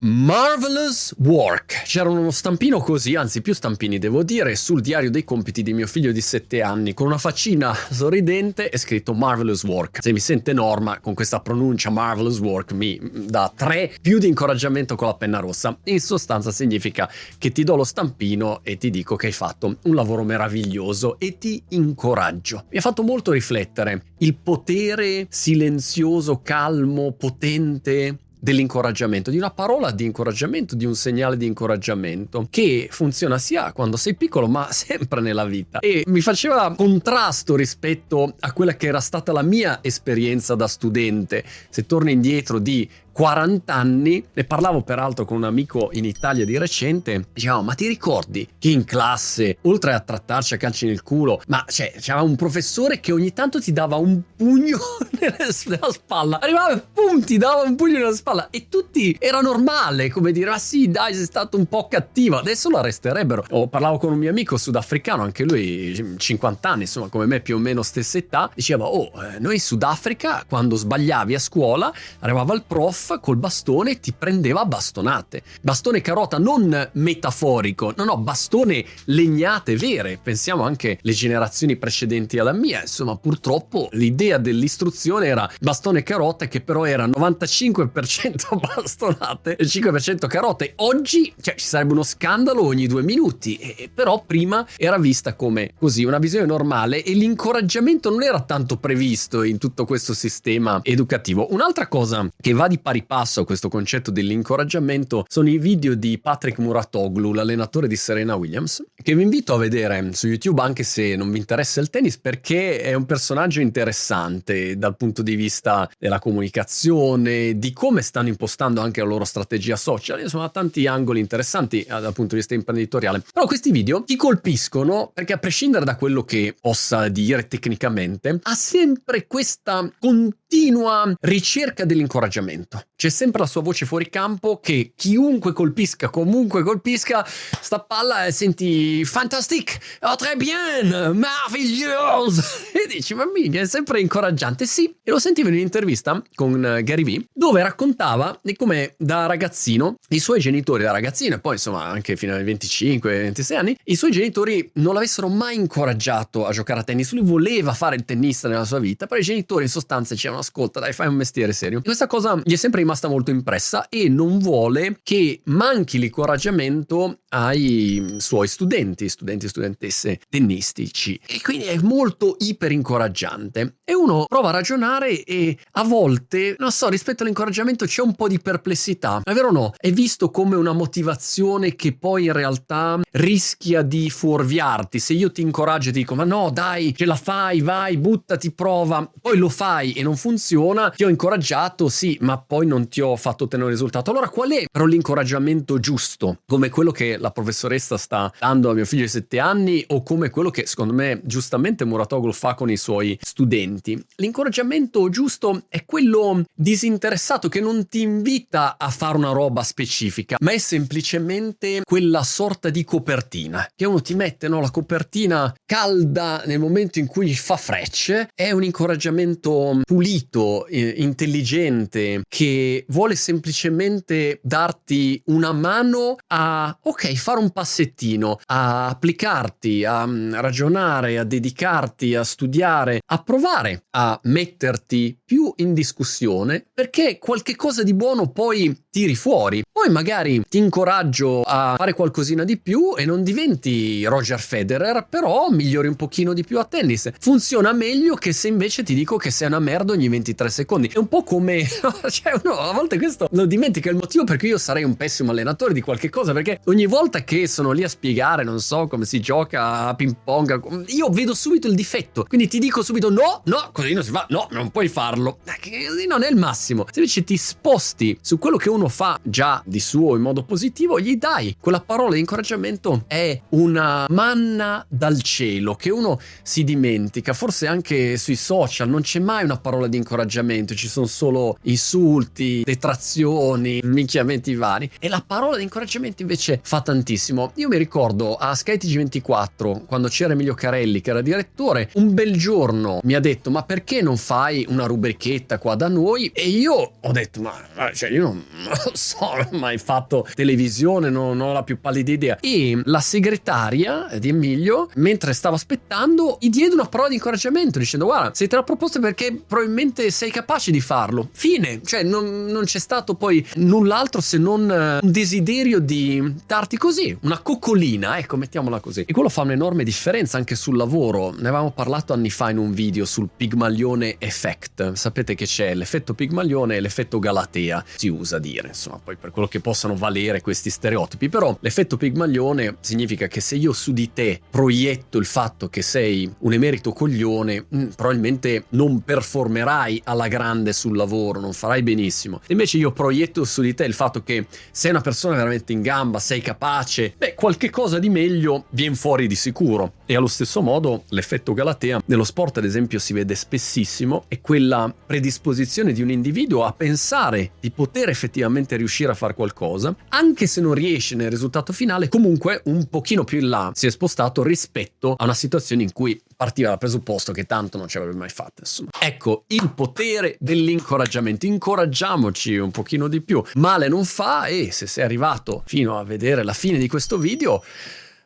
Marvelous Work. C'era uno stampino così, anzi più stampini devo dire, sul diario dei compiti di mio figlio di 7 anni, con una faccina sorridente e scritto Marvelous Work. Se mi sente Norma con questa pronuncia Marvelous Work mi dà 3 più di incoraggiamento con la penna rossa. In sostanza significa che ti do lo stampino e ti dico che hai fatto un lavoro meraviglioso e ti incoraggio. Mi ha fatto molto riflettere il potere silenzioso, calmo, potente dell'incoraggiamento, di una parola di incoraggiamento, di un segnale di incoraggiamento che funziona sia quando sei piccolo ma sempre nella vita e mi faceva contrasto rispetto a quella che era stata la mia esperienza da studente. Se torno indietro di 40 anni, ne parlavo peraltro con un amico in Italia di recente, dicevamo ma ti ricordi che in classe, oltre a trattarci a calci nel culo, ma cioè c'era un professore che ogni tanto ti dava un pugno nella spalla, arrivava e pum ti dava un pugno nella spalla e tutti era normale come dire ma sì dai sei stato un po' cattivo, adesso lo arresterebbero. O parlavo con un mio amico sudafricano, anche lui 50 anni, insomma come me più o meno stessa età, diceva oh eh, noi in Sudafrica quando sbagliavi a scuola arrivava il prof col bastone ti prendeva bastonate. Bastone carota non metaforico, no no, bastone legnate vere. Pensiamo anche alle generazioni precedenti alla mia, insomma purtroppo l'idea dell'istruzione era bastone carota che però era 95% bastonate e 5% carote. Oggi cioè, ci sarebbe uno scandalo ogni due minuti, e, però prima era vista come così una visione normale e l'incoraggiamento non era tanto previsto in tutto questo sistema educativo. Un'altra cosa che va di pari pari passo a questo concetto dell'incoraggiamento sono i video di Patrick Muratoglu, l'allenatore di Serena Williams, che vi invito a vedere su YouTube anche se non vi interessa il tennis perché è un personaggio interessante dal punto di vista della comunicazione, di come stanno impostando anche la loro strategia social, insomma tanti angoli interessanti eh, dal punto di vista imprenditoriale. Però questi video ti colpiscono perché a prescindere da quello che possa dire tecnicamente, ha sempre questa continua ricerca dell'incoraggiamento c'è sempre la sua voce fuori campo che chiunque colpisca, comunque colpisca, sta palla e senti fantastic, oh, très bien, meraviglioso. E dici, ma minchia, è sempre incoraggiante. Sì, e lo sentivo in un'intervista con eh, Gary Vee, dove raccontava di come da ragazzino i suoi genitori, da ragazzino e poi insomma anche fino ai 25-26 anni, i suoi genitori non l'avessero mai incoraggiato a giocare a tennis. Lui voleva fare il tennista nella sua vita, però i genitori in sostanza dicevano, ascolta, dai, fai un mestiere serio. E questa cosa gli è sempre rimasta molto impressa e non vuole che manchi l'incoraggiamento ai suoi studenti, studenti e studentesse tennistici. E quindi è molto iper incoraggiante. E uno prova a ragionare e a volte, non so, rispetto all'incoraggiamento c'è un po' di perplessità. È vero o no? È visto come una motivazione che poi in realtà rischia di fuorviarti. Se io ti incoraggio e ti dico ma no dai, ce la fai, vai, buttati, prova, poi lo fai e non funziona, ti ho incoraggiato, sì, ma poi non ti ho fatto ottenere un risultato. Allora qual è però l'incoraggiamento giusto? Come quello che la professoressa sta dando a mio figlio di 7 anni o come quello che secondo me giustamente Muratoglu fa con i suoi studenti? L'incoraggiamento giusto è quello disinteressato che non ti invita a fare una roba specifica, ma è semplicemente quella sorta di copertina che uno ti mette, no? La copertina calda nel momento in cui fa frecce, è un incoraggiamento pulito, eh, intelligente, che vuole semplicemente darti una mano a, ok, fare un passettino, a applicarti, a mm, ragionare, a dedicarti, a studiare, a provare a metterti più in discussione perché qualche cosa di buono poi tiri fuori. Poi magari ti incoraggio a fare qualcosina di più e non diventi Roger Federer, però migliori un pochino di più a tennis. Funziona meglio che se invece ti dico che sei una merda ogni 23 secondi. È un po' come cioè uno a volte questo lo dimentica il motivo per cui io sarei un pessimo allenatore di qualche cosa perché ogni volta che sono lì a spiegare, non so come si gioca a ping pong, io vedo subito il difetto. Quindi ti dico subito no, no, così non si fa. No, non puoi farlo. Così non è il massimo. Se invece ti sposti su quello che uno fa già di suo in modo positivo, gli dai quella parola di incoraggiamento è una manna dal cielo che uno si dimentica. Forse anche sui social non c'è mai una parola di incoraggiamento, ci sono solo insulti, detrazioni, minchiamenti vari. E la parola di incoraggiamento invece fa tantissimo. Io mi ricordo a skytg 24 quando c'era Emilio Carelli che era direttore, un bel giorno mi ha detto ma perché non fai una rubrichetta qua da noi? E io ho detto ma cioè, io non, non so, non ho mai fatto televisione, non, non ho la più pallida idea. E la segretaria di Emilio, mentre stavo aspettando, gli diede una parola di incoraggiamento dicendo guarda, sei te la proposta perché probabilmente sei capace di farlo. Fine, cioè non, non c'è stato poi null'altro se non uh, un desiderio di darti così, una coccolina, ecco, mettiamola così. E quello fa un'enorme differenza anche sul lavoro. Ne avevamo parlato anni fa in un video sul Pigmalione Effect. Sapete che c'è l'effetto Pigmalione e l'effetto Galatea, si usa dire, insomma, poi per quello che possano valere questi stereotipi, però l'effetto Pigmalione significa che se io su di te proietto il fatto che sei un emerito coglione, mm, probabilmente non performerai alla grande sul lavoro, non farai benissimo. Invece io proietto su di te il fatto che sei una persona veramente in gamba, sei capace, beh, qualche cosa di meglio viene fuori di sicuro. E allo stesso modo l'effetto Galatea nello sport ad esempio si vede spessissimo è quella predisposizione di un individuo a pensare di poter effettivamente riuscire a fare qualcosa, anche se non riesce nel risultato finale, comunque un pochino più in là si è spostato rispetto a una situazione in cui partiva dal presupposto che tanto non ci avrebbe mai fatto. Insomma. Ecco il potere dell'incoraggiamento. Incoraggiamoci un pochino di più. Male non fa e se sei arrivato fino a vedere la fine di questo video,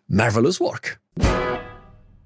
marvelous work.